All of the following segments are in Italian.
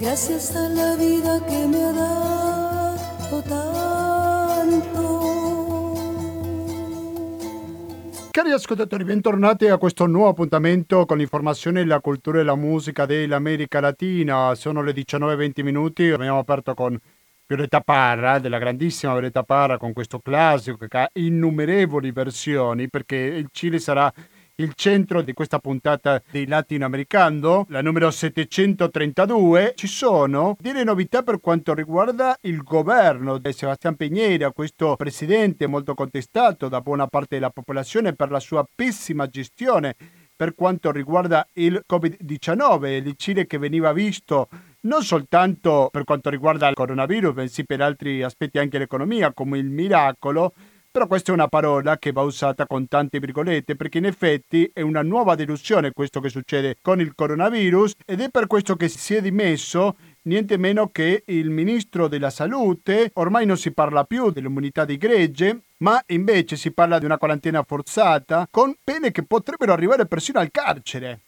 Gracias a la vida que me ha dado tanto. Cari ascoltatori, bentornati a questo nuovo appuntamento con l'informazione, la cultura e la musica dell'America Latina. Sono le 19.20 minuti, abbiamo aperto con Violetta Parra, della grandissima Violetta Parra, con questo classico che ha innumerevoli versioni, perché il Cile sarà il centro di questa puntata di Latinoamericano, la numero 732. Ci sono delle novità per quanto riguarda il governo di Sebastián Peñera, questo presidente molto contestato da buona parte della popolazione per la sua pessima gestione per quanto riguarda il Covid-19, il Cile che veniva visto non soltanto per quanto riguarda il coronavirus, bensì per altri aspetti anche l'economia, come il miracolo, però questa è una parola che va usata con tante virgolette perché in effetti è una nuova delusione questo che succede con il coronavirus ed è per questo che si è dimesso niente meno che il ministro della salute. Ormai non si parla più dell'immunità di gregge, ma invece si parla di una quarantena forzata con pene che potrebbero arrivare persino al carcere.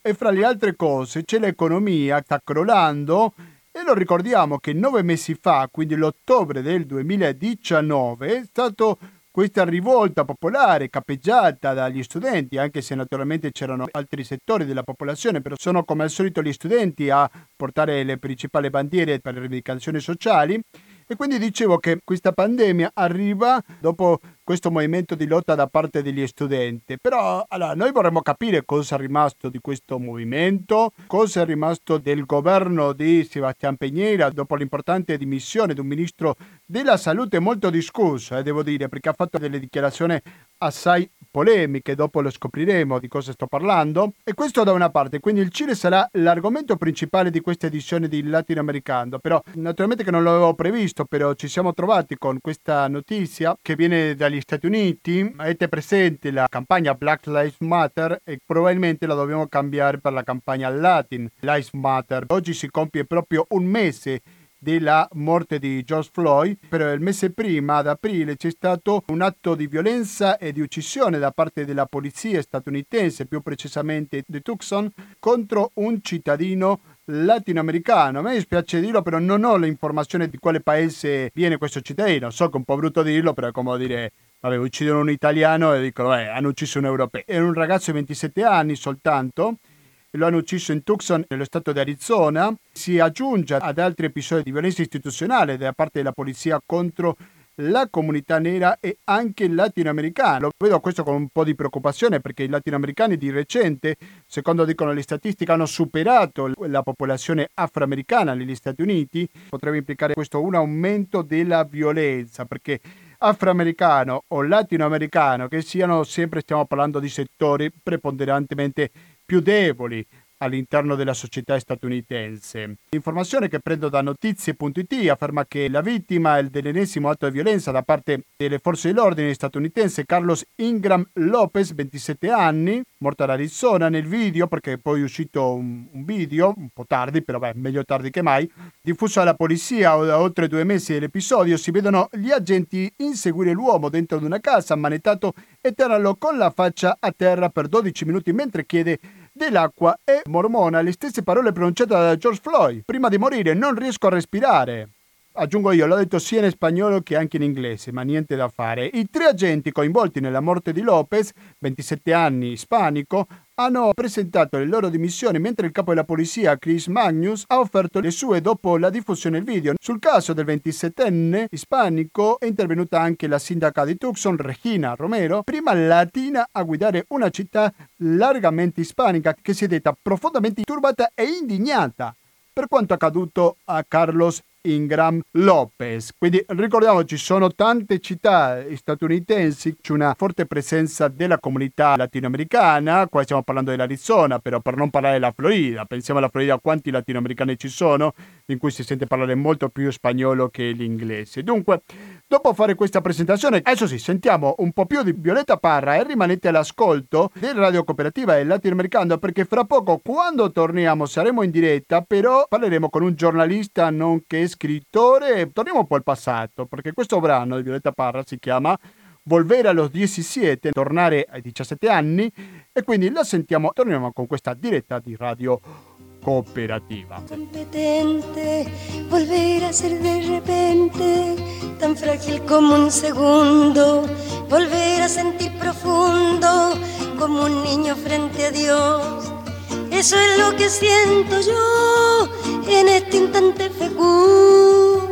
E fra le altre cose c'è l'economia, sta crollando e lo ricordiamo che nove mesi fa, quindi l'ottobre del 2019, è stata questa rivolta popolare capeggiata dagli studenti, anche se naturalmente c'erano altri settori della popolazione, però sono come al solito gli studenti a portare le principali bandiere per le rivendicazioni sociali e quindi dicevo che questa pandemia arriva dopo questo movimento di lotta da parte degli studenti. Però allora, noi vorremmo capire cosa è rimasto di questo movimento, cosa è rimasto del governo di Sebastián Peñera dopo l'importante dimissione di un ministro della salute molto discusso, eh, devo dire, perché ha fatto delle dichiarazioni assai polemiche, dopo lo scopriremo di cosa sto parlando. E questo da una parte, quindi il Cile sarà l'argomento principale di questa edizione di Latinoamericano, però naturalmente che non l'avevo previsto, però ci siamo trovati con questa notizia che viene dagli Stati Uniti. Avete presente la campagna Black Lives Matter e probabilmente la dobbiamo cambiare per la campagna Latin Lives Matter. Oggi si compie proprio un mese della morte di George Floyd, però il mese prima, ad aprile, c'è stato un atto di violenza e di uccisione da parte della polizia statunitense, più precisamente di Tucson, contro un cittadino latinoamericano. A me dispiace dirlo, però non ho l'informazione di quale paese viene questo cittadino. So che è un po' brutto dirlo, però è come dire vabbè, uccidono un italiano e dicono, eh, hanno ucciso un europeo. Era un ragazzo di 27 anni soltanto lo hanno ucciso in Tucson, nello stato di Arizona. Si aggiunge ad altri episodi di violenza istituzionale da parte della polizia contro la comunità nera e anche latinoamericana. Lo vedo questo con un po' di preoccupazione perché i latinoamericani di recente, secondo dicono le statistiche, hanno superato la popolazione afroamericana negli Stati Uniti. Potrebbe implicare questo un aumento della violenza perché afroamericano o latinoamericano che siano sempre stiamo parlando di settori preponderantemente più deboli all'interno della società statunitense. L'informazione che prendo da notizie.it afferma che la vittima dell'ennesimo atto di violenza da parte delle forze dell'ordine statunitense Carlos Ingram Lopez, 27 anni, morto Arizona nel video, perché poi è uscito un, un video, un po' tardi, però beh, meglio tardi che mai, diffuso alla polizia da oltre due mesi dell'episodio, si vedono gli agenti inseguire l'uomo dentro di una casa, ammanettato e tenerlo con la faccia a terra per 12 minuti mentre chiede dell'acqua e mormona le stesse parole pronunciate da George Floyd. Prima di morire non riesco a respirare. Aggiungo io, l'ho detto sia in spagnolo che anche in inglese, ma niente da fare. I tre agenti coinvolti nella morte di Lopez, 27 anni, ispanico, hanno presentato le loro dimissioni mentre il capo della polizia Chris Magnus ha offerto le sue dopo la diffusione del video. Sul caso del 27enne ispanico è intervenuta anche la sindaca di Tucson, Regina Romero, prima latina a guidare una città largamente ispanica che si è detta profondamente turbata e indignata per quanto accaduto a Carlos Ingram Lopez. Quindi ricordiamo ci sono tante città statunitensi, c'è una forte presenza della comunità latinoamericana, qua stiamo parlando dell'Arizona, però per non parlare della Florida, pensiamo alla Florida quanti latinoamericani ci sono, in cui si sente parlare molto più spagnolo che l'inglese. Dunque, dopo fare questa presentazione, adesso sì, sentiamo un po' più di Violetta Parra e rimanete all'ascolto del Radio Cooperativa e Latinoamericano perché fra poco quando torniamo saremo in diretta, però parleremo con un giornalista nonché scrittore, torniamo un po' al passato, perché questo brano di Violetta Parra si chiama Volvere los 17, tornare ai 17 anni e quindi la sentiamo, torniamo con questa diretta di Radio Cooperativa. Competente, volver a ser de repente tan frágil como un segundo, volver a sentir profundo como un niño frente a Dios. Eso es lo que siento yo en este instante fecundo.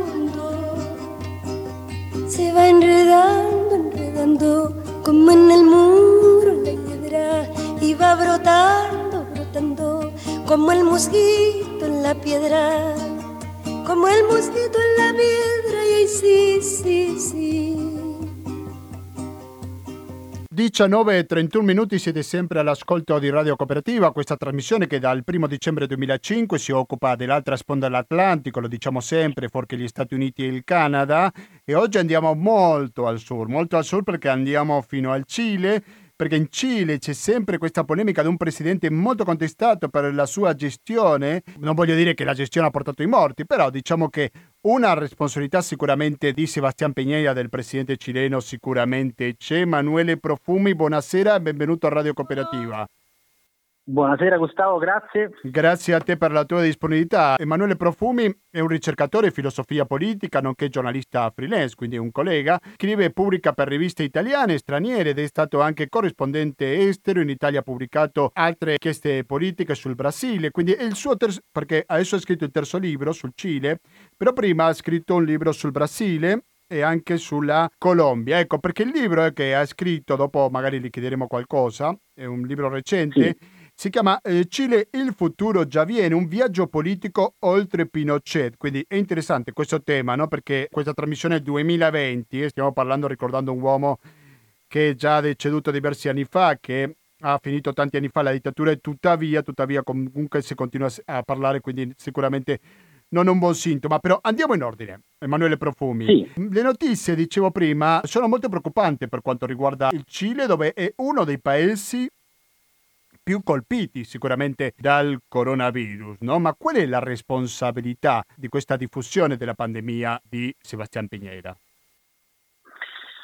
Se va enredando, enredando como en el muro la piedra y va brotando, brotando como el mosquito en la piedra, como el mosquito en la piedra y ahí sí, sí, sí. 19 e 31 minuti siete sempre all'ascolto di Radio Cooperativa, questa trasmissione che dal 1 dicembre 2005 si occupa dell'altra sponda dell'Atlantico, lo diciamo sempre, fuorché gli Stati Uniti e il Canada, e oggi andiamo molto al sud, molto al sud perché andiamo fino al Cile perché in Cile c'è sempre questa polemica di un presidente molto contestato per la sua gestione. Non voglio dire che la gestione ha portato i morti, però diciamo che una responsabilità sicuramente di Sebastián Peñeira, del presidente cileno, sicuramente c'è. Emanuele Profumi, buonasera e benvenuto a Radio Cooperativa. Buonasera Gustavo, grazie. Grazie a te per la tua disponibilità. Emanuele Profumi è un ricercatore in filosofia politica, nonché giornalista freelance, quindi un collega. Scrive e pubblica per riviste italiane e straniere ed è stato anche corrispondente estero. In Italia ha pubblicato altre inchieste politiche sul Brasile, quindi è il suo terzo, perché adesso ha scritto il terzo libro sul Cile, però prima ha scritto un libro sul Brasile e anche sulla Colombia. Ecco, perché il libro che ha scritto, dopo magari gli chiederemo qualcosa, è un libro recente. Sì si chiama eh, Cile il futuro già viene, un viaggio politico oltre Pinochet. Quindi è interessante questo tema, no? Perché questa trasmissione è 2020 e stiamo parlando ricordando un uomo che è già deceduto diversi anni fa, che ha finito tanti anni fa la dittatura e tuttavia, tuttavia comunque si continua a parlare, quindi sicuramente non è un buon sintomo. Però andiamo in ordine. Emanuele Profumi. Sì. Le notizie, dicevo prima, sono molto preoccupanti per quanto riguarda il Cile, dove è uno dei paesi più colpiti sicuramente dal coronavirus, no? Ma qual è la responsabilità di questa diffusione della pandemia di Sebastián Piñera?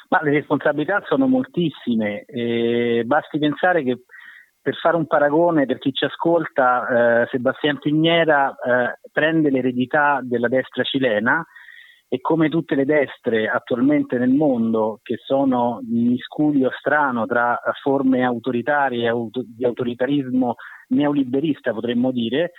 Ma le responsabilità sono moltissime, eh, basti pensare che per fare un paragone per chi ci ascolta, eh, Sebastián Piñera eh, prende l'eredità della destra cilena e come tutte le destre attualmente nel mondo, che sono un miscuglio strano tra forme autoritarie e di autoritarismo neoliberista, potremmo dire,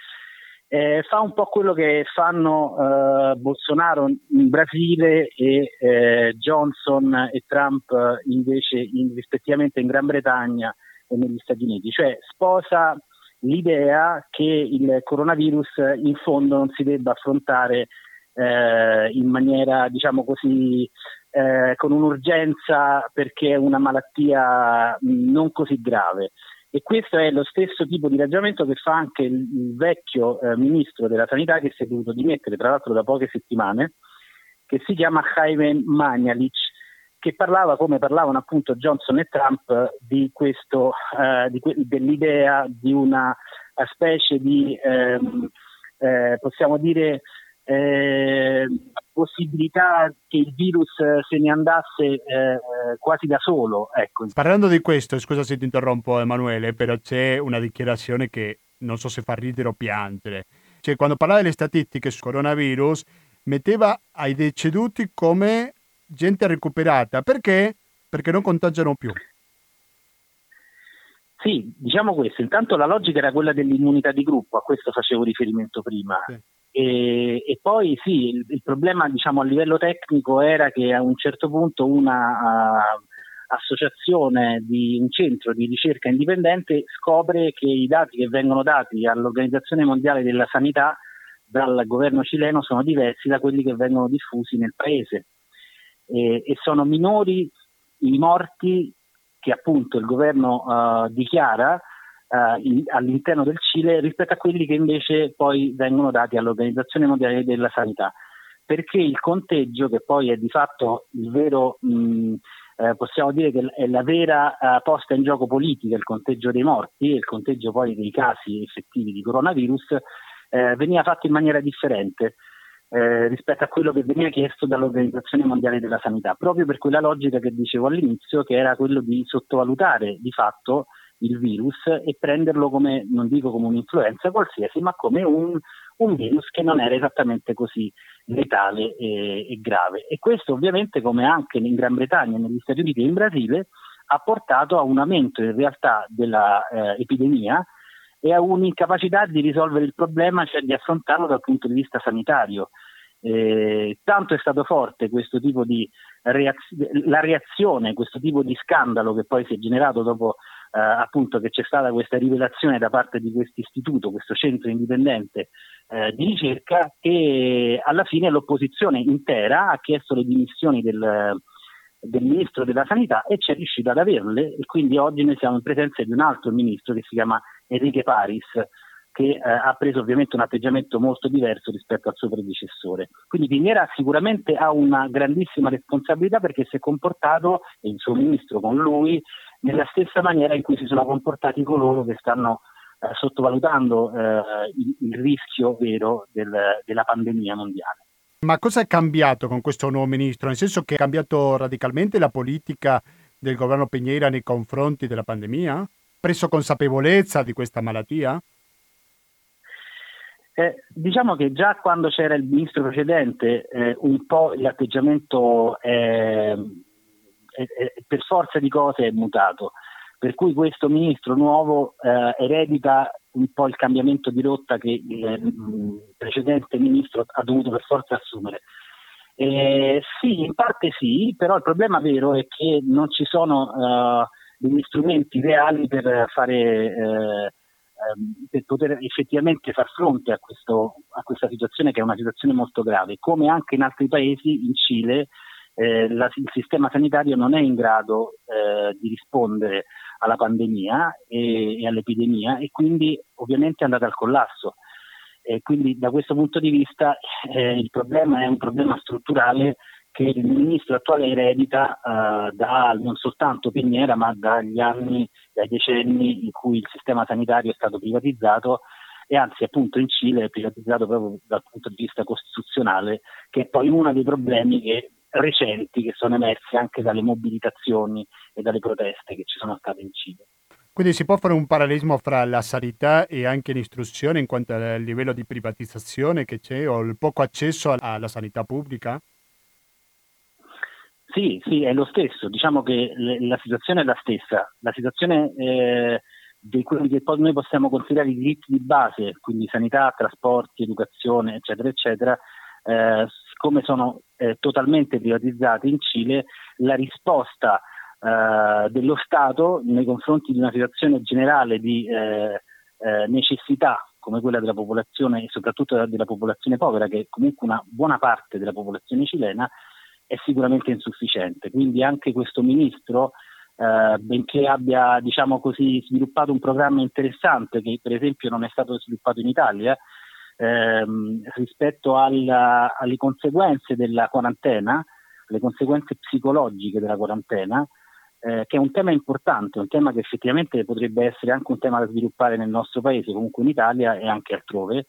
eh, fa un po' quello che fanno eh, Bolsonaro in Brasile e eh, Johnson e Trump invece in, rispettivamente in Gran Bretagna e negli Stati Uniti, cioè sposa l'idea che il coronavirus in fondo non si debba affrontare eh, in maniera, diciamo così, eh, con un'urgenza perché è una malattia non così grave. E questo è lo stesso tipo di ragionamento che fa anche il, il vecchio eh, ministro della sanità che si è dovuto dimettere, tra l'altro da poche settimane, che si chiama Jaime Magnalic, che parlava, come parlavano appunto Johnson e Trump, di questo, eh, di que- dell'idea di una specie di, ehm, eh, possiamo dire, eh, possibilità che il virus se ne andasse eh, quasi da solo. Ecco. Parlando di questo, scusa se ti interrompo Emanuele, però c'è una dichiarazione che non so se fa ridere o piangere. Cioè, quando parlava delle statistiche sul coronavirus, metteva ai deceduti come gente recuperata. Perché? Perché non contagiano più. Sì, diciamo questo. Intanto la logica era quella dell'immunità di gruppo, a questo facevo riferimento prima. Sì. E, e, poi sì, il, il, problema diciamo, a livello tecnico era che a un certo punto una uh, associazione di un centro di ricerca indipendente scopre che i dati che vengono dati all'Organizzazione Mondiale della Sanità dal governo cileno sono diversi da quelli che vengono diffusi nel paese. E, e sono minori i morti che appunto il governo uh, dichiara in, all'interno del Cile rispetto a quelli che invece poi vengono dati all'Organizzazione Mondiale della Sanità. Perché il conteggio, che poi è di fatto il vero, mh, eh, possiamo dire che è la vera uh, posta in gioco politica, il conteggio dei morti e il conteggio poi dei casi effettivi di coronavirus, eh, veniva fatto in maniera differente. Eh, rispetto a quello che veniva chiesto dall'Organizzazione Mondiale della Sanità, proprio per quella logica che dicevo all'inizio, che era quello di sottovalutare di fatto il virus e prenderlo come, non dico come un'influenza qualsiasi, ma come un, un virus che non era esattamente così letale e, e, grave. E questo ovviamente, come anche in Gran Bretagna, negli Stati Uniti e in Brasile, ha portato a un aumento in realtà dell'epidemia eh, e a un'incapacità di risolvere il problema, cioè di affrontarlo dal punto di vista sanitario. Eh, tanto è stato forte questo tipo di reazione, la reazione, questo tipo di scandalo che poi si è generato dopo eh, appunto che c'è stata questa rivelazione da parte di questo istituto, questo centro indipendente eh, di ricerca, che alla fine l'opposizione intera ha chiesto le dimissioni del, del ministro della sanità e ci è riuscito ad averle e quindi oggi noi siamo in presenza di un altro ministro che si chiama Enrique Paris che eh, ha preso ovviamente un atteggiamento molto diverso rispetto al suo predecessore. Quindi Pignera sicuramente ha una grandissima responsabilità perché si è comportato, e il suo ministro con lui, nella stessa maniera in cui si sono comportati coloro che stanno eh, sottovalutando eh, il, il, rischio vero del, della pandemia mondiale. Ma cosa è cambiato con questo nuovo ministro? Nel senso che è cambiato radicalmente la politica del governo Pignera nei confronti della pandemia? Preso consapevolezza di questa malattia? Eh, diciamo che già quando c'era il ministro precedente eh, un po' l'atteggiamento è, per forza di cose è mutato, per cui questo ministro nuovo eh, eredita un po' il cambiamento di rotta che il mm, precedente ministro ha dovuto per forza assumere. Eh, sì, in parte sì, però il problema vero è che non ci sono uh, degli strumenti reali per fare uh, Ehm, per poter effettivamente far fronte a, questo, a, questa situazione che è una situazione molto grave. Come anche in altri paesi, in Cile, eh, la, il sistema sanitario non è in grado eh, di rispondere alla pandemia e, e, all'epidemia e quindi ovviamente è andata al collasso. E quindi da questo punto di vista eh, il problema è un problema strutturale che il ministro attuale eredita uh, da non soltanto Pignera, ma dagli anni, dai decenni in cui il sistema sanitario è stato privatizzato e anzi appunto in Cile è privatizzato proprio dal punto di vista costituzionale, che è poi uno dei problemi che, recenti che sono emersi anche dalle mobilitazioni e dalle proteste che ci sono state in Cile. Quindi si può fare un parallelismo fra la sanità e anche l'istruzione in quanto al livello di privatizzazione che c'è o il poco accesso alla sanità pubblica? Sì, sì, è lo stesso. Diciamo che la situazione è la stessa. La situazione eh, di quelli che poi noi possiamo considerare i diritti di base, quindi sanità, trasporti, educazione, eccetera, eccetera, eh, siccome sono eh, totalmente privatizzati in Cile, la risposta eh, dello Stato nei confronti di una situazione generale di eh, eh, necessità come quella della popolazione e soprattutto della popolazione povera, che è comunque una buona parte della popolazione cilena, è sicuramente insufficiente. Quindi anche questo ministro, eh, benché abbia diciamo così, sviluppato un programma interessante che per esempio non è stato sviluppato in Italia, ehm, rispetto alla, alle conseguenze della quarantena, le conseguenze psicologiche della quarantena, eh, che è un tema importante, un tema che effettivamente potrebbe essere anche un tema da sviluppare nel nostro paese, comunque in Italia e anche altrove,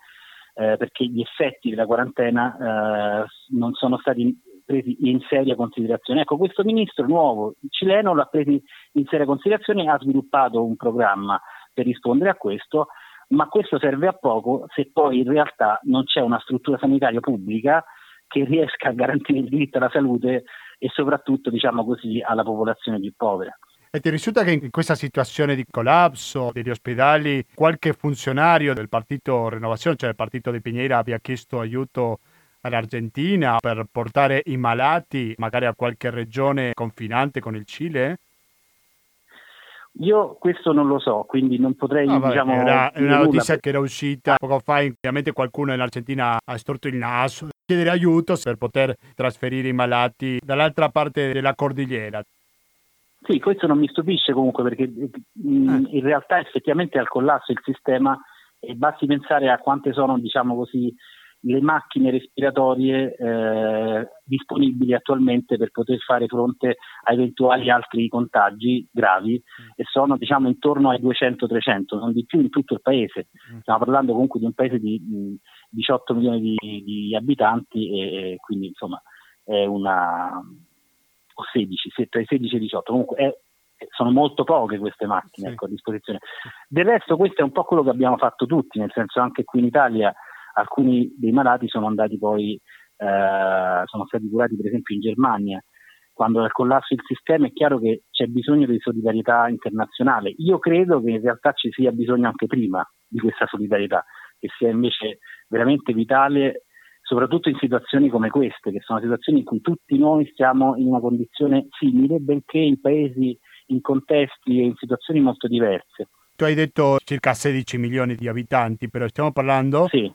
eh, perché gli effetti della quarantena eh, non sono stati presi in seria considerazione. Ecco, questo ministro nuovo cileno l'ha preso in seria considerazione e ha sviluppato un programma per rispondere a questo, ma questo serve a poco se poi in realtà non c'è una struttura sanitaria pubblica che riesca a garantire il diritto alla salute e soprattutto, diciamo così, alla popolazione più povera. E ti risulta che in questa situazione di collasso degli ospedali qualche funzionario del partito Rinnovazione, cioè del partito di Piñera, abbia chiesto aiuto all'Argentina per portare i malati magari a qualche regione confinante con il Cile? Io questo non lo so, quindi non potrei. Ah, diciamo, era una notizia che era uscita poco fa. Ovviamente qualcuno in Argentina ha storto il naso, chiedere aiuto per poter trasferire i malati dall'altra parte della cordigliera. Sì, questo non mi stupisce comunque perché eh. in realtà effettivamente è al collasso il sistema e basti pensare a quante sono, diciamo così, le macchine respiratorie eh, disponibili attualmente per poter fare fronte a eventuali altri contagi gravi mm. e sono diciamo intorno ai 200-300, non di più in tutto il paese. Mm. Stiamo parlando comunque di un paese di mh, 18 milioni di, di abitanti e, e, quindi insomma è una o 16, tra i 16 e i 18, comunque è sono molto poche queste macchine sì. ecco, a disposizione. Del resto questo è un po' quello che abbiamo fatto tutti, nel senso anche qui in Italia alcuni dei malati sono andati poi, eh, sono stati curati per esempio in Germania. Quando è collasso il sistema è chiaro che c'è bisogno di solidarietà internazionale. Io credo che in realtà ci sia bisogno anche prima di questa solidarietà, che sia invece veramente vitale soprattutto in situazioni come queste, che sono situazioni in cui tutti noi stiamo in una condizione simile, benché in paesi, in contesti e in situazioni molto diverse. Tu hai detto circa 16 milioni di abitanti, però stiamo parlando sì.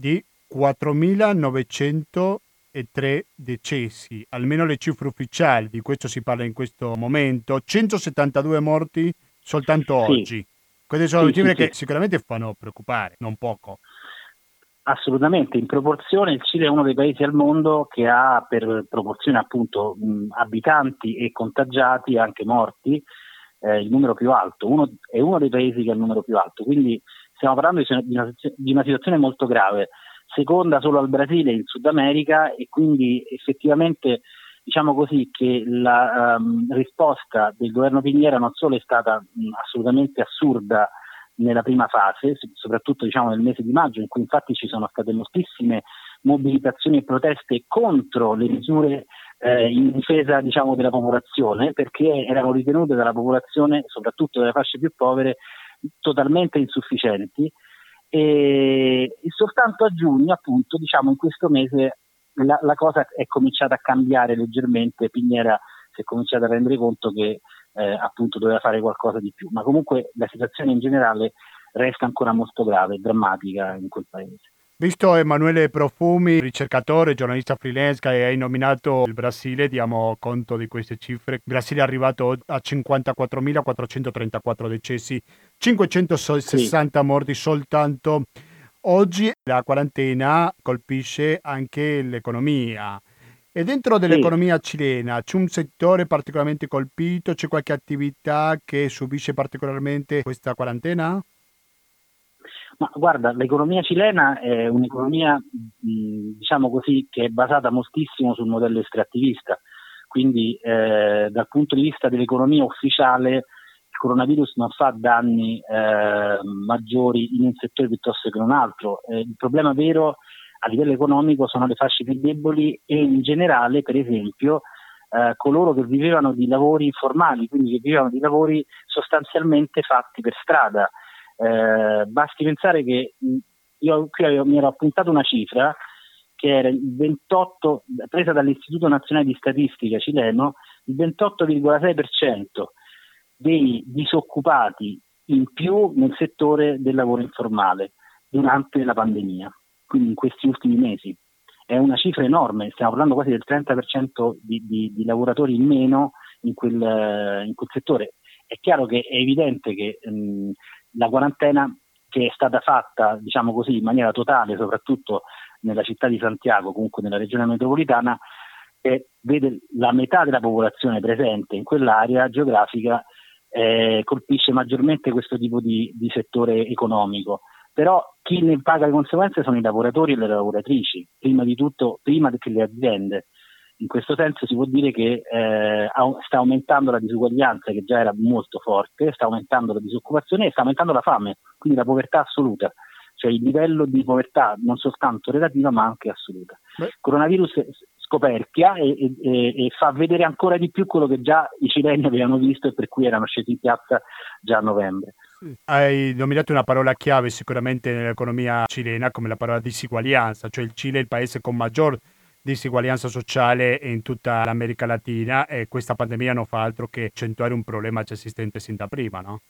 Di 4.903 decessi, almeno le cifre ufficiali, di questo si parla in questo momento, 172 morti soltanto sì. oggi. Queste sono sì, cifre che sicuramente fanno preoccupare, non poco. Assolutamente, in proporzione il Cile è uno dei paesi al mondo che ha per proporzione appunto mh, abitanti e contagiati, anche morti, eh, il numero più alto, uno, è uno dei paesi che ha il numero più alto, quindi stiamo parlando di una, di una situazione molto grave, seconda solo al Brasile in Sud America e quindi effettivamente diciamo così che la um, risposta del governo Pignera non solo è stata mh, assolutamente assurda nella prima fase, soprattutto diciamo, nel mese di maggio, in cui infatti ci sono state moltissime mobilitazioni e proteste contro le misure eh, in difesa diciamo, della popolazione, perché erano ritenute dalla popolazione, soprattutto delle fasce più povere, totalmente insufficienti. E soltanto a giugno, appunto, diciamo in questo mese la, la cosa è cominciata a cambiare leggermente. Pignera si è cominciato a rendere conto che eh, appunto doveva fare qualcosa di più, ma comunque la situazione in generale resta ancora molto grave e drammatica in quel paese. Visto Emanuele Profumi, ricercatore, giornalista freelance che hai nominato il Brasile, diamo conto di queste cifre. Il Brasile è arrivato a 54.434 decessi, 560 sì. morti soltanto. Oggi la quarantena colpisce anche l'economia. E dentro dell'economia sì. cilena c'è un settore particolarmente colpito? C'è qualche attività che subisce particolarmente questa quarantena? Ma guarda, l'economia cilena è un'economia, diciamo così, che è basata moltissimo sul modello estrattivista. Quindi eh, dal punto di vista dell'economia ufficiale il coronavirus non fa danni eh, maggiori in un settore piuttosto che in un altro. Eh, il problema vero a livello economico sono le fasce più deboli e in generale, per esempio, eh, coloro che vivevano di lavori informali, quindi che vivevano di lavori sostanzialmente fatti per strada. Eh, basti pensare che io qui mi ero appuntato una cifra che era il 28, presa dall'Istituto Nazionale di Statistica cileno, il 28,6% dei disoccupati in più nel settore del lavoro informale durante la pandemia quindi in questi ultimi mesi. È una cifra enorme, stiamo parlando quasi del 30% di, di, di lavoratori in meno in quel, in quel, settore. È chiaro che è evidente che mh, la quarantena che è stata fatta, diciamo così, in maniera totale, soprattutto nella città di Santiago, comunque nella regione metropolitana, eh, vede la metà della popolazione presente in quell'area geografica eh, colpisce maggiormente questo tipo di, di settore economico però chi ne paga le conseguenze sono i lavoratori e le lavoratrici, prima di tutto, prima che le aziende. In questo senso si può dire che eh, sta aumentando la disuguaglianza che già era molto forte, sta aumentando la disoccupazione e sta aumentando la fame, quindi la povertà assoluta, cioè il livello di povertà non soltanto relativa ma anche assoluta. Il coronavirus scoperchia e, e, e, fa vedere ancora di più quello che già i cileni avevano visto e per cui erano scesi in piazza già a novembre. Hai nominato una parola chiave sicuramente nell'economia cilena come la parola disuguaglianza, cioè il Cile è il paese con maggior disuguaglianza sociale in tutta l'America Latina e questa pandemia non fa altro che accentuare un problema già esistente sin da prima, no?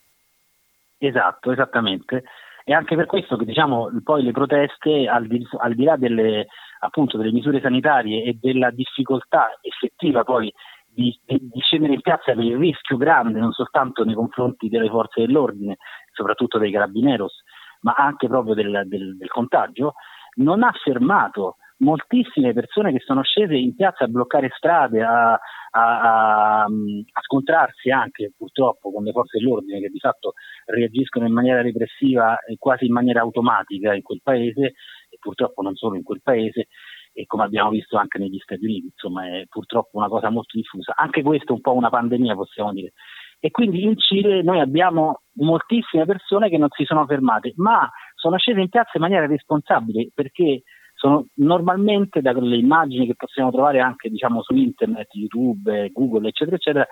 Esatto, esattamente. E anche per questo che diciamo poi le proteste, al di, al di là delle, appunto, delle misure sanitarie e della difficoltà effettiva poi di, di, scendere in piazza per il rischio grande non soltanto nei confronti delle forze dell'ordine, soprattutto dei carabineros, ma anche proprio del, del, del contagio, non ha fermato moltissime persone che sono scese in piazza a bloccare strade, a, a, a, a, scontrarsi anche purtroppo con le forze dell'ordine che di fatto reagiscono in maniera repressiva e quasi in maniera automatica in quel paese e purtroppo non solo in quel paese e come abbiamo visto anche negli Stati Uniti, insomma è purtroppo una cosa molto diffusa. Anche questo è un po' una pandemia possiamo dire. E quindi in Cile noi abbiamo moltissime persone che non si sono fermate, ma sono scese in piazza in maniera responsabile perché sono normalmente dalle immagini che possiamo trovare anche diciamo, su internet, YouTube, Google, eccetera, eccetera,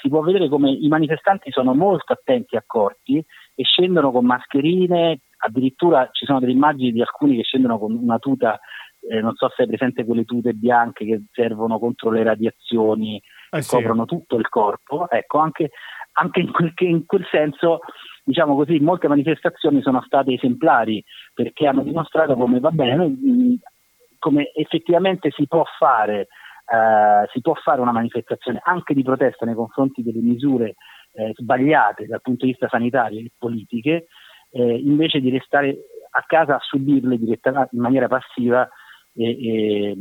si può vedere come i manifestanti sono molto attenti e accorti e scendono con mascherine, addirittura ci sono delle immagini di alcuni che scendono con una tuta, eh, non so se è presente quelle tute bianche che servono contro le radiazioni, eh che sì. coprono tutto il corpo, ecco anche, anche in, quel, in quel senso diciamo così, molte manifestazioni sono state esemplari perché hanno dimostrato come va bene, come effettivamente si può fare, eh, si può fare una manifestazione anche di protesta nei confronti delle misure eh, sbagliate dal punto di vista sanitario e politiche, eh, invece di restare a casa a subirle in maniera passiva e, e,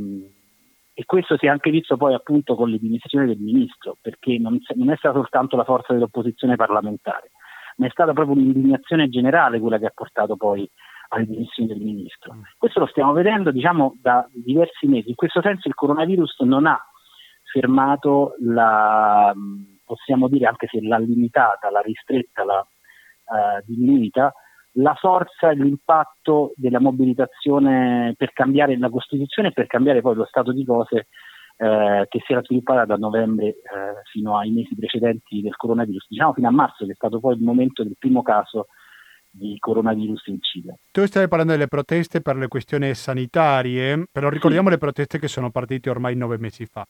e, questo si è anche visto poi appunto con le dimissioni del ministro, perché non, non è stata soltanto la forza dell'opposizione parlamentare, ma è stata proprio un'indignazione generale quella che ha portato poi alle dimissioni del ministro. Mm. Questo lo stiamo vedendo diciamo, da diversi mesi. In questo senso il coronavirus non ha fermato la, possiamo dire, anche se l'ha limitata, l'ha ristretta, l'ha uh, diminuita, la forza e l'impatto della mobilitazione per cambiare la Costituzione e per cambiare poi lo stato di cose eh, che si era sviluppata da novembre eh, fino ai mesi precedenti del coronavirus, diciamo fino a marzo che è stato poi il momento del primo caso di coronavirus in Cile. Tu stai parlando delle proteste per le questioni sanitarie, però ricordiamo sì. le proteste che sono partite ormai nove mesi fa.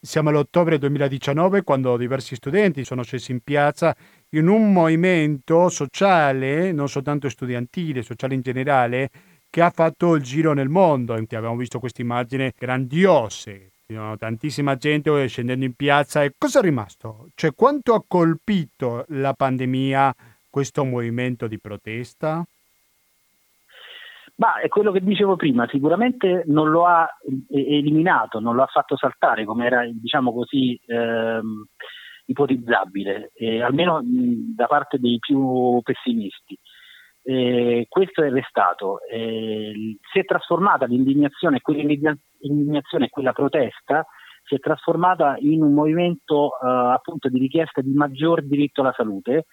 Siamo all'ottobre 2019 quando diversi studenti sono scesi in piazza in un movimento sociale, non soltanto studentile, sociale in generale, che ha fatto il giro nel mondo. Abbiamo visto queste immagini grandiose, tantissima gente scendendo in piazza. E cosa è rimasto? Cioè, quanto ha colpito la pandemia questo movimento di protesta? Ma è quello che dicevo prima, sicuramente non lo ha eliminato, non lo ha fatto saltare come era, diciamo così, ehm, ipotizzabile, eh, almeno mh, da parte dei più pessimisti. Eh, questo è restato. Eh, si è trasformata l'indignazione, quell'indignazione e quella protesta si è trasformata in un movimento eh, appunto di richiesta di maggior diritto alla salute,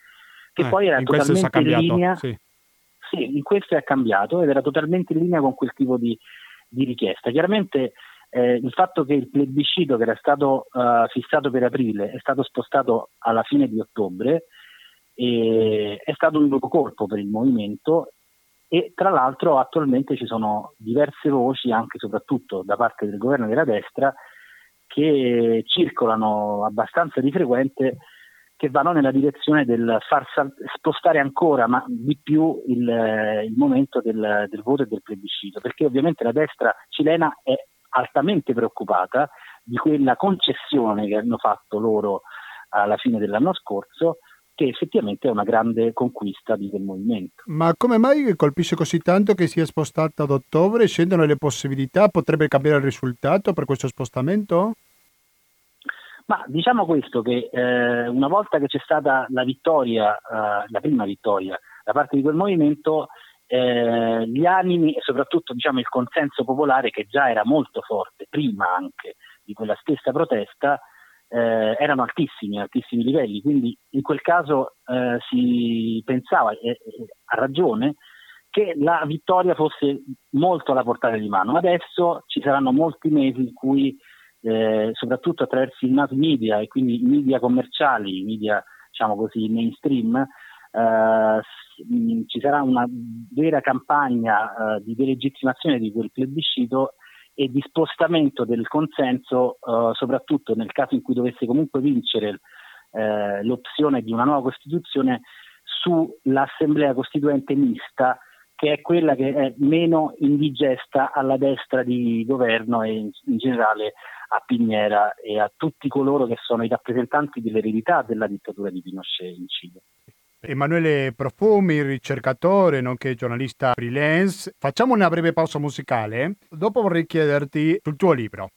che eh, poi era totalmente in linea. Sì. sì. in questo è cambiato ed era totalmente in linea con quel tipo di, di richiesta. Chiaramente eh, il fatto che il plebiscito che era stato uh, fissato per aprile è stato spostato alla fine di ottobre e è stato un nuovo colpo per il movimento e tra l'altro attualmente ci sono diverse voci, anche e soprattutto da parte del governo della destra, che circolano abbastanza di frequente che vanno nella direzione del far spostare ancora ma di più il, il momento del, del, voto e del plebiscito, perché ovviamente la destra cilena è altamente preoccupata di quella concessione che hanno fatto loro alla fine dell'anno scorso che effettivamente è una grande conquista di quel movimento. Ma come mai colpisce così tanto che sia spostata ad ottobre? Scendono le possibilità? Potrebbe cambiare il risultato per questo spostamento? Ma diciamo questo, che eh, una volta che c'è stata la vittoria, eh, la prima vittoria da parte di quel movimento, eh, gli animi e soprattutto diciamo, il consenso popolare che già era molto forte prima anche di quella stessa protesta, eh, erano altissimi, altissimi livelli, quindi in quel caso eh, si pensava, eh, a ragione, che la vittoria fosse molto alla portata di mano. Adesso ci saranno molti mesi in cui, eh, soprattutto attraverso i mass media e quindi i media commerciali, i media diciamo così mainstream, eh, ci sarà una vera campagna eh, di delegittimazione di quel plebiscito e di spostamento del consenso, eh, soprattutto nel caso in cui dovesse comunque vincere eh, l'opzione di una nuova Costituzione sull'Assemblea Costituente mista, che è quella che è meno indigesta alla destra di governo e in, in generale a Pignera e a tutti coloro che sono i rappresentanti dell'eredità della dittatura di Pinochet in Cile. Emanuele Profumi, ricercatore nonché giornalista freelance. Facciamo una breve pausa musicale. Dopo vorrei chiederti sul tuo libro.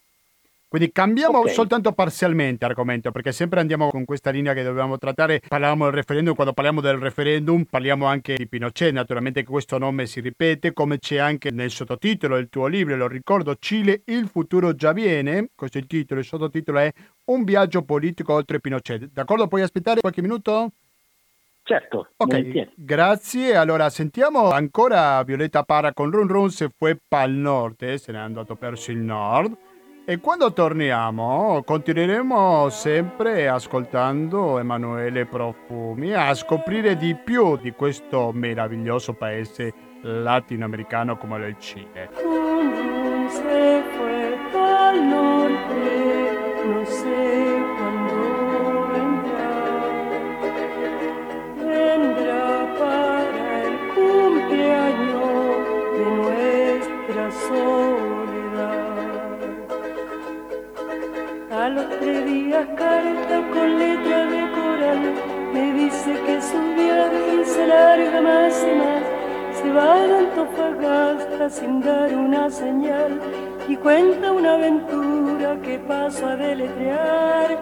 Quindi cambiamo okay. soltanto parzialmente argomento, perché sempre andiamo con questa linea che dobbiamo trattare. Parliamo del referendum, quando parliamo del referendum parliamo anche di Pinochet, naturalmente questo nome si ripete, come c'è anche nel sottotitolo del tuo libro, lo ricordo, Cile, il futuro già viene, questo è il titolo, il sottotitolo è Un viaggio politico oltre Pinochet. D'accordo, puoi aspettare qualche minuto? Certo. Ok, grazie. Allora sentiamo ancora Violetta Para con Run Run se fue pal nord, se n'è andato verso il nord. E quando torniamo continueremo sempre ascoltando Emanuele Profumi a scoprire di più di questo meraviglioso paese latinoamericano come il Cile. Se fue pal norte, no sé carta con letra de coral me dice que su viaje se larga más y más. Se va a Antofagasta sin dar una señal y cuenta una aventura que paso a deletrear.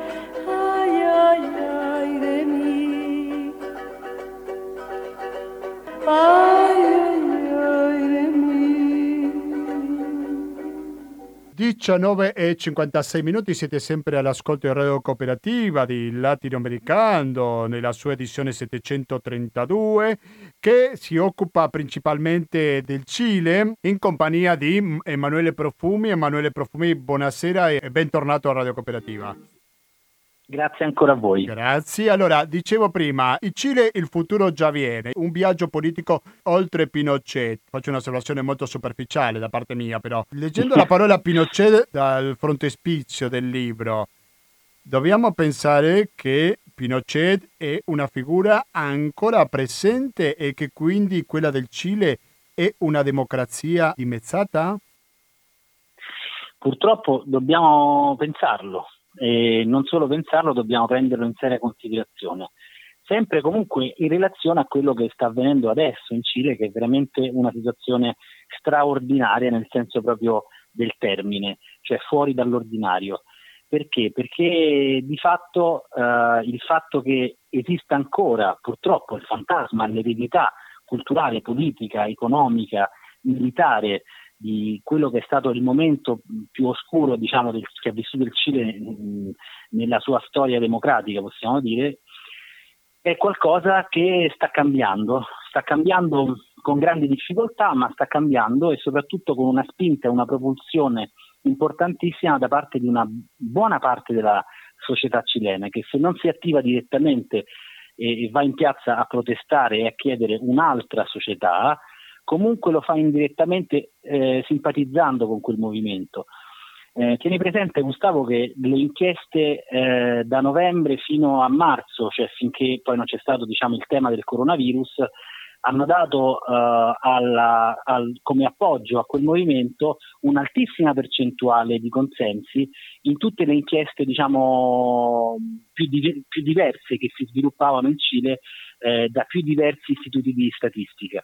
Ay, ay, ay de mí. Ay, 19 e 56 minuti siete sempre all'ascolto di Radio Cooperativa di Latinoamericano nella sua edizione 732 che si occupa principalmente del Cile in compagnia di Emanuele Profumi. Emanuele Profumi, buonasera e bentornato a Radio Cooperativa. Grazie ancora a voi. Grazie. Allora, dicevo prima, il Cile il futuro già viene, un viaggio politico oltre Pinochet. Faccio un'osservazione molto superficiale da parte mia, però. Leggendo la parola Pinochet dal frontespizio del libro, dobbiamo pensare che Pinochet è una figura ancora presente e che quindi quella del Cile è una democrazia dimezzata? Purtroppo dobbiamo pensarlo, e non solo pensarlo, dobbiamo prenderlo in seria considerazione. Sempre comunque in relazione a quello che sta avvenendo adesso in Cile, che è veramente una situazione straordinaria nel senso proprio del termine, cioè fuori dall'ordinario. Perché? Perché di fatto eh, il fatto che esista ancora purtroppo il fantasma, l'eredità culturale, politica, economica, militare di quello che è stato il momento più oscuro diciamo, del, che ha vissuto il Cile mh, nella sua storia democratica, possiamo dire, è qualcosa che sta cambiando, sta cambiando con grandi difficoltà, ma sta cambiando e soprattutto con una spinta e una propulsione importantissima da parte di una buona parte della società cilena che se non si attiva direttamente e va in piazza a protestare e a chiedere un'altra società, comunque lo fa indirettamente eh, simpatizzando con quel movimento. Eh, tieni presente Gustavo che le inchieste eh, da novembre fino a marzo, cioè finché poi non c'è stato diciamo, il tema del coronavirus, hanno dato uh, alla, al, come appoggio a quel movimento un'altissima percentuale di consensi in tutte le inchieste diciamo, più, di, più diverse che si sviluppavano in Cile eh, da più diversi istituti di statistica.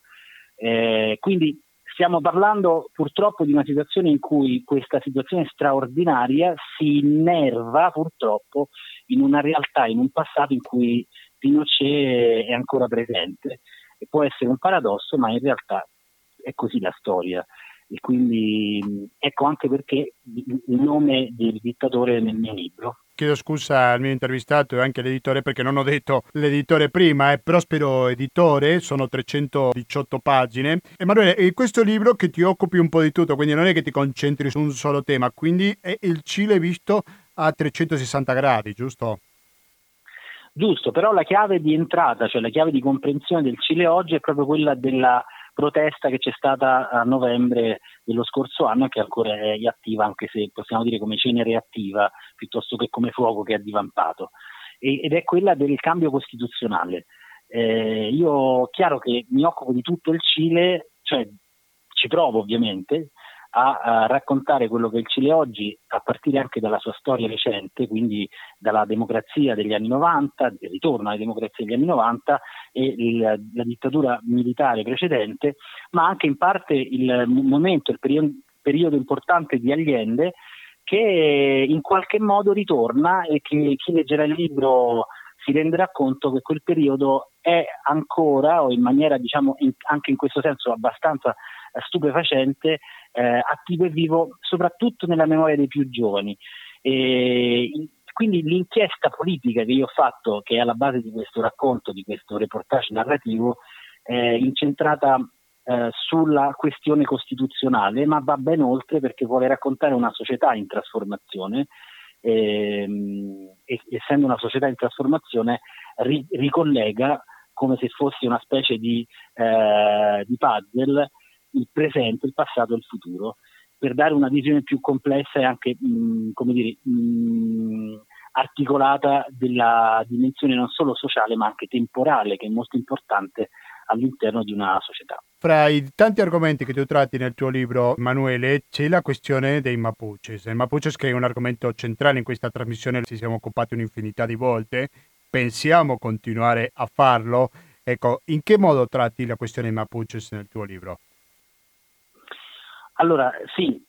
Eh, quindi stiamo parlando purtroppo di una situazione in cui questa situazione straordinaria si innerva purtroppo in una realtà, in un passato in cui Pinochet è ancora presente. E può essere un paradosso, ma in realtà è così la storia. E quindi ecco anche perché il nome del dittatore nel mio libro chiedo scusa al mio intervistato e anche all'editore perché non ho detto l'editore prima, è Prospero Editore, sono 318 pagine. Emanuele, è questo libro che ti occupi un po' di tutto, quindi non è che ti concentri su un solo tema, quindi è il Cile visto a 360 gradi, giusto? Giusto, però la chiave di entrata, cioè la chiave di comprensione del Cile oggi è proprio quella della protesta che c'è stata a novembre dello scorso anno e che ancora è attiva, anche se possiamo dire come cenere attiva piuttosto che come fuoco che è divampato, e, ed è quella del cambio costituzionale. Eh, io chiaro che mi occupo di tutto il Cile, cioè ci provo ovviamente, a, a, raccontare quello che è il Cile oggi a partire anche dalla sua storia recente, quindi dalla democrazia degli anni 90, del ritorno alla democrazia degli anni 90 e il, la dittatura militare precedente, ma anche in parte il momento, il periodo, periodo importante di Allende che in qualche modo ritorna e che chi leggerà il libro si renderà conto che quel periodo è ancora, o in maniera diciamo in, anche in questo senso abbastanza eh, stupefacente, eh, attivo e vivo soprattutto nella memoria dei più giovani. E, quindi l'inchiesta politica che io ho fatto, che è alla base di questo racconto, di questo reportage narrativo, è incentrata eh, sulla questione costituzionale, ma va ben oltre perché vuole raccontare una società in trasformazione ehm, essendo una società in trasformazione ri, ricollega come se fosse una specie di, eh, di puzzle il presente, il passato e il futuro per dare una visione più complessa e anche mh, come dire, mh, articolata della dimensione non solo sociale ma anche temporale che è molto importante all'interno di una società. Fra i tanti argomenti che tu tratti nel tuo libro, Emanuele, c'è la questione dei Mapuches. Il Mapuches che è un argomento centrale in questa trasmissione, ci siamo occupati un'infinità di volte, pensiamo continuare a farlo. Ecco, in che modo tratti la questione dei Mapuches nel tuo libro? Allora, sì,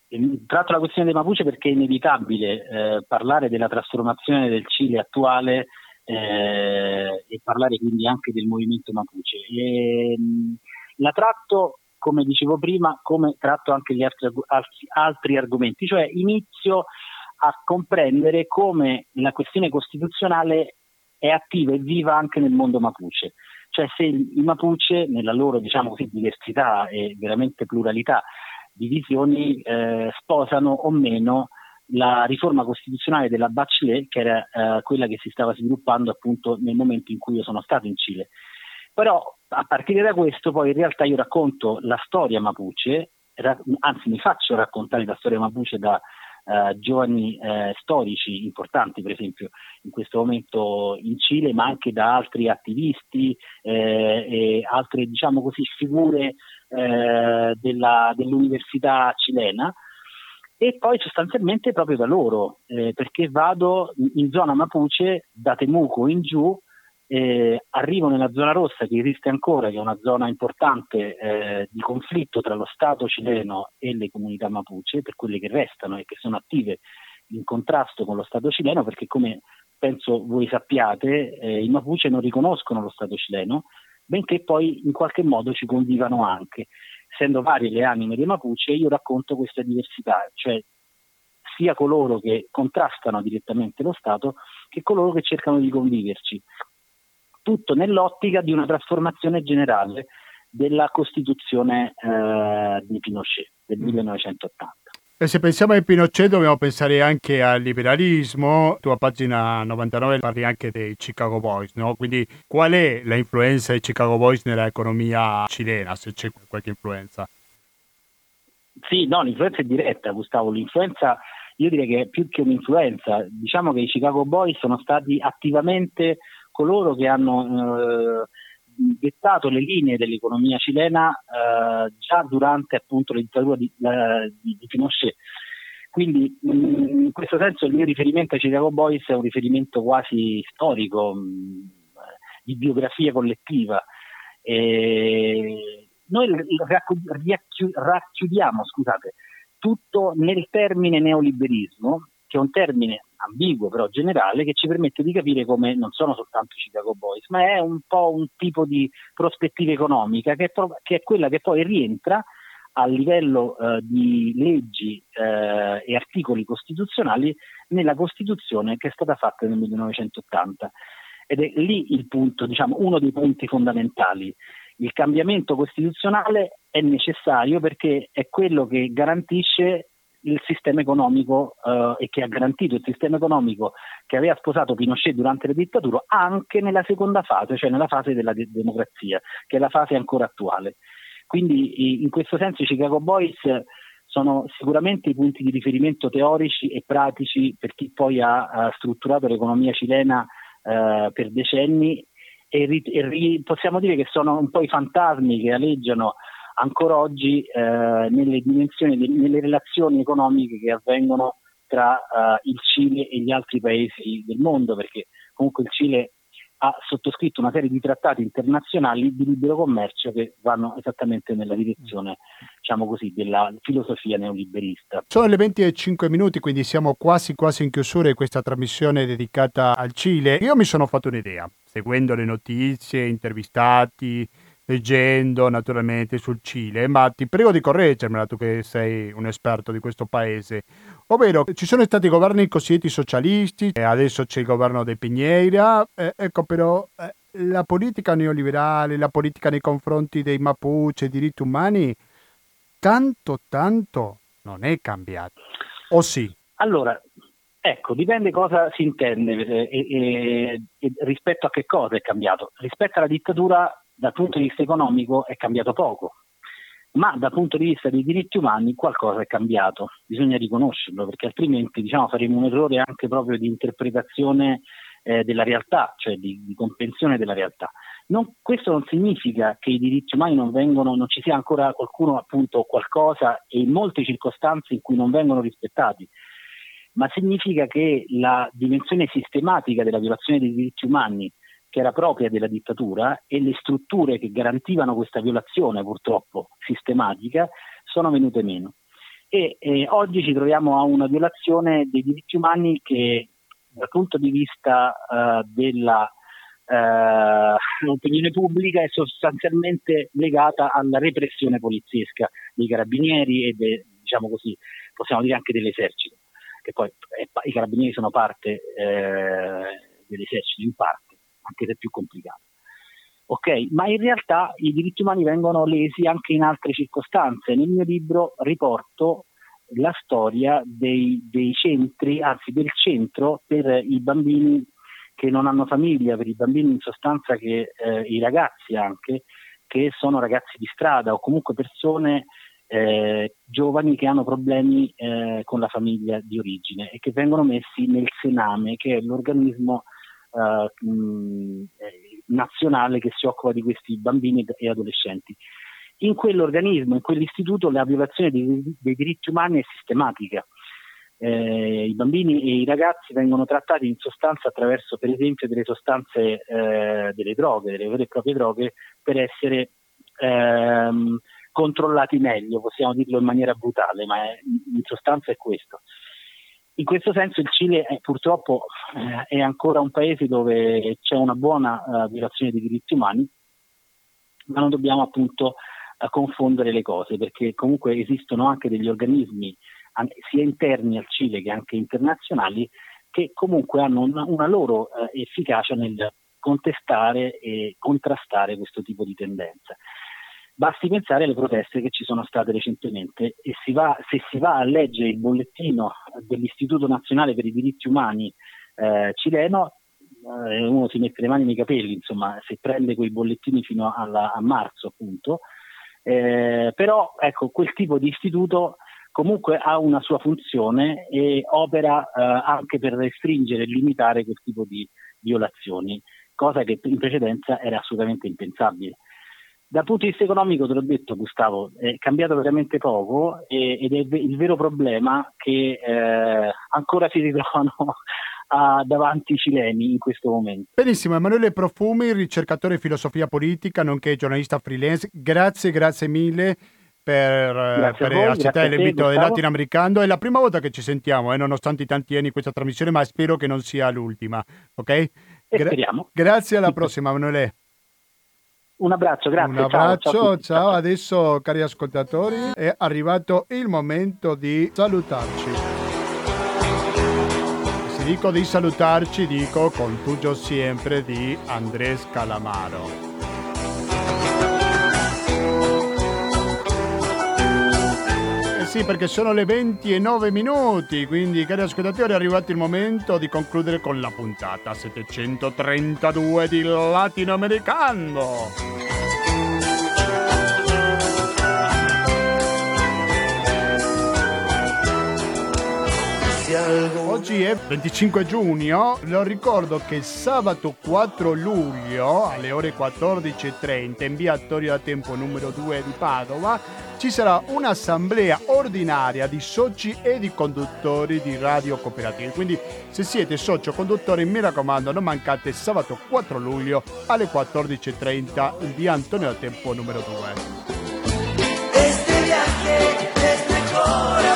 tratto la questione dei Mapuche perché è inevitabile eh, parlare della trasformazione del Cile attuale eh, e parlare quindi anche del movimento Mapuche. E, mh, la tratto, come dicevo prima, come tratto anche gli altri, altri, argomenti, cioè inizio a comprendere come la questione costituzionale è attiva e viva anche nel mondo Mapuche. Cioè se i Mapuche, nella loro diciamo così, diversità e veramente pluralità, divisioni eh, sposano o meno la riforma costituzionale della Bachelet, che era eh, quella che si stava sviluppando appunto nel momento in cui io sono stato in Cile. Però a partire da questo poi in realtà io racconto la storia mapuche, ra- anzi mi faccio raccontare la storia mapuche da eh, giovani eh, storici importanti, per esempio in questo momento in Cile, ma anche da altri attivisti eh, e altre diciamo così figure eh, della, dell'università cilena. E poi sostanzialmente proprio da loro, eh, perché vado in zona Mapuche, da Temuco in giù, eh, arrivo nella zona rossa che esiste ancora, che è una zona importante eh, di conflitto tra lo Stato cileno e le comunità Mapuche, per quelle che restano e che sono attive in contrasto con lo Stato cileno, perché come penso voi sappiate, eh, i Mapuche non riconoscono lo Stato cileno, benché poi in qualche modo ci convivano anche. Essendo varie le anime dei Mapuche, io racconto questa diversità, cioè sia coloro che contrastano direttamente lo Stato che coloro che cercano di conviverci. Tutto nell'ottica di una trasformazione generale della Costituzione eh, di Pinochet del 1980. E se pensiamo a Pinochet dobbiamo pensare anche al liberalismo, tu a pagina 99 parli anche dei Chicago Boys, no? Quindi qual è l'influenza dei Chicago Boys nell'economia cilena, se c'è qualche influenza? Sì, no, l'influenza è diretta, Gustavo, l'influenza io direi che più che un'influenza, diciamo che i Chicago Boys sono stati attivamente coloro che hanno eh, dettato le linee dell'economia cilena eh, già durante appunto dittatura di, di, di Pinochet. Quindi mh, in questo senso il mio riferimento ai Chicago Boys è un riferimento quasi storico, mh, di biografia collettiva. E noi racchiudiamo scusate, tutto nel termine neoliberismo, che è un termine ambiguo però generale che ci permette di capire come non sono soltanto i Chicago Boys, ma è un po' un tipo di prospettiva economica che è, che è quella che poi rientra a livello eh, di leggi eh, e articoli costituzionali nella Costituzione che è stata fatta nel 1980. Ed è lì il punto, diciamo, uno dei punti fondamentali. Il cambiamento costituzionale è necessario perché è quello che garantisce il sistema economico eh, e che ha garantito il sistema economico che aveva sposato Pinochet durante la dittatura anche nella seconda fase, cioè nella fase della de- democrazia, che è la fase ancora attuale. Quindi in questo senso i Chicago Boys sono sicuramente i punti di riferimento teorici e pratici per chi poi ha, ha strutturato l'economia cilena eh, per decenni e, ri- e ri- possiamo dire che sono un po' i fantasmi che aleggiano ancora oggi eh, nelle dimensioni, nelle relazioni economiche che avvengono tra uh, il Cile e gli altri paesi del mondo, perché comunque il Cile ha sottoscritto una serie di trattati internazionali di libero commercio che vanno esattamente nella direzione, diciamo così, della filosofia neoliberista. Sono le 20 e 5 minuti, quindi siamo quasi quasi in chiusura di questa trasmissione dedicata al Cile. Io mi sono fatto un'idea, seguendo le notizie, intervistati, leggendo naturalmente sul Cile, ma ti prego di correggermela tu che sei un esperto di questo paese. Ovvero, ci sono stati governi cosiddetti socialisti, e adesso c'è il governo dei Piñeira, eh, ecco però eh, la politica neoliberale, la politica nei confronti dei Mapuche, i diritti umani, tanto tanto non è cambiato. O sì? Allora, Ecco, dipende cosa si intende eh, e, e, rispetto a che cosa è cambiato. Rispetto alla dittatura dal punto di vista economico è cambiato poco, ma dal punto di vista dei diritti umani qualcosa è cambiato, bisogna riconoscerlo perché altrimenti diciamo, faremo un errore anche proprio di interpretazione eh, della realtà, cioè di, di comprensione della realtà. Non, questo non significa che i diritti umani non vengono, non ci sia ancora qualcuno appunto qualcosa e in molte circostanze in cui non vengono rispettati, ma significa che la dimensione sistematica della violazione dei diritti umani che era propria della dittatura e le strutture che garantivano questa violazione purtroppo sistematica sono venute meno. E eh, oggi ci troviamo a una violazione dei diritti umani che dal punto di vista uh, della opinione pubblica è sostanzialmente legata alla repressione poliziesca dei carabinieri e de, diciamo così, possiamo dire anche dell'esercito, che poi eh, i carabinieri sono parte eh, dell'esercito in parte anche se più complicato. Ok, ma in realtà i diritti umani vengono lesi anche in altre circostanze. Nel mio libro riporto la storia dei, dei centri, anzi del centro per i bambini che non hanno famiglia, per i bambini in sostanza che eh, i ragazzi anche, che sono ragazzi di strada o comunque persone eh, giovani che hanno problemi eh, con la famiglia di origine e che vengono messi nel Sename, che è l'organismo nazionale che si occupa di questi bambini e adolescenti. In quell'organismo, in quell'istituto, la violazione dei, dei diritti umani è sistematica. Eh, I bambini e i ragazzi vengono trattati in sostanza attraverso, per esempio, delle sostanze, eh, delle droghe, delle vere e proprie droghe, per essere ehm, controllati meglio, possiamo dirlo in maniera brutale, ma è, in sostanza è questo. In questo senso il Cile è, purtroppo eh, è ancora un paese dove c'è una buona uh, violazione dei diritti umani, ma non dobbiamo appunto uh, confondere le cose, perché comunque esistono anche degli organismi sia interni al Cile che anche internazionali che comunque hanno una, una loro uh, efficacia nel contestare e contrastare questo tipo di tendenza. Basti pensare alle proteste che ci sono state recentemente e si va, se si va a leggere il bollettino dell'Istituto Nazionale per i Diritti Umani eh, cileno, eh, uno si mette le mani nei capelli, insomma, se prende quei bollettini fino alla, a marzo, appunto. Eh, però ecco, quel tipo di istituto comunque ha una sua funzione e opera eh, anche per restringere e limitare quel tipo di violazioni, cosa che in precedenza era assolutamente impensabile. Dal punto di vista economico, te l'ho detto Gustavo, è cambiato veramente poco e, ed è il vero problema che eh, ancora si ritrovano a, davanti i cileni in questo momento. Benissimo, Emanuele Profumi, ricercatore di filosofia politica, nonché giornalista freelance, grazie, grazie mille per, per voi, accettare l'invito del latinoamericano. È la prima volta che ci sentiamo, eh, nonostante i tanti anni questa trasmissione, ma spero che non sia l'ultima, ok? Gra- speriamo. Grazie, alla prossima Emanuele. Un abbraccio, grazie. Un abbraccio, ciao, ciao, ciao. Adesso, cari ascoltatori, è arrivato il momento di salutarci. Se dico di salutarci, dico con tuyo sempre di Andrés Calamaro. sì, perché sono le 20 e 9 minuti, quindi cari ascoltatori è arrivato il momento di concludere con la puntata 732 di Latinoamericano. Oggi è 25 giugno, lo ricordo che sabato 4 luglio alle ore 14.30 in via Attorio da Tempo numero 2 di Padova ci sarà un'assemblea ordinaria di soci e di conduttori di radio cooperative. Quindi se siete socio conduttori mi raccomando non mancate sabato 4 luglio alle 14.30 in via Antonio da Tempo numero 2. Este viaje es mejor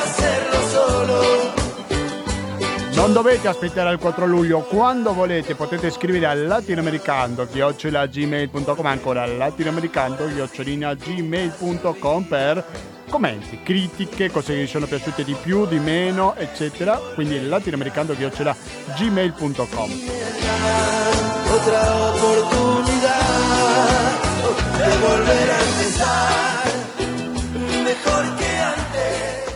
Non dovete aspettare il 4 luglio, quando volete potete scrivere al latinoamericano gmail.com ancora latinoamericano gmail.com per commenti, critiche, cose che vi sono piaciute di più, di meno, eccetera. Quindi latinoamericano gmail.com Otra oportunidad de volver a empezar. Mejor che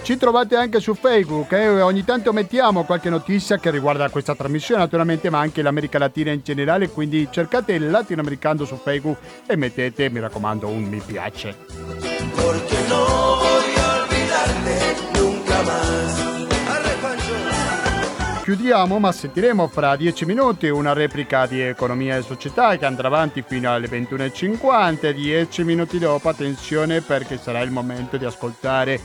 ci trovate anche su Facebook e eh? ogni tanto mettiamo qualche notizia che riguarda questa trasmissione naturalmente ma anche l'America Latina in generale quindi cercate il latinoamericano su Facebook e mettete mi raccomando un mi piace. Perché no voglio olvidarte nunca más. Chiudiamo, ma sentiremo fra dieci minuti una replica di Economia e Società che andrà avanti fino alle 21.50. Dieci minuti dopo, attenzione perché sarà il momento di ascoltare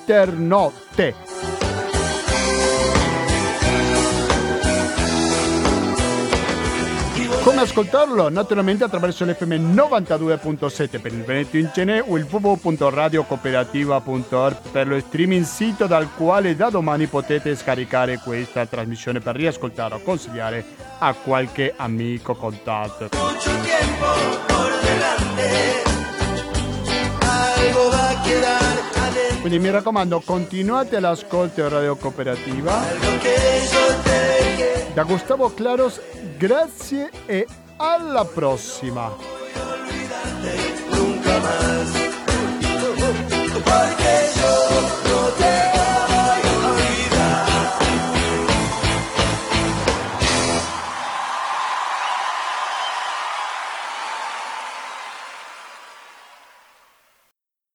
Internotte. Come ascoltarlo? Naturalmente attraverso l'FM 92.7 per il Veneto in Cene o il www.radiocooperativa.org per lo streaming sito dal quale da domani potete scaricare questa trasmissione per riascoltare o consigliare a qualche amico contatto. Mucho Quindi mi raccomando, continuate all'ascolto Radio Cooperativa. Da Gustavo Claros, grazie e alla prossima. Porque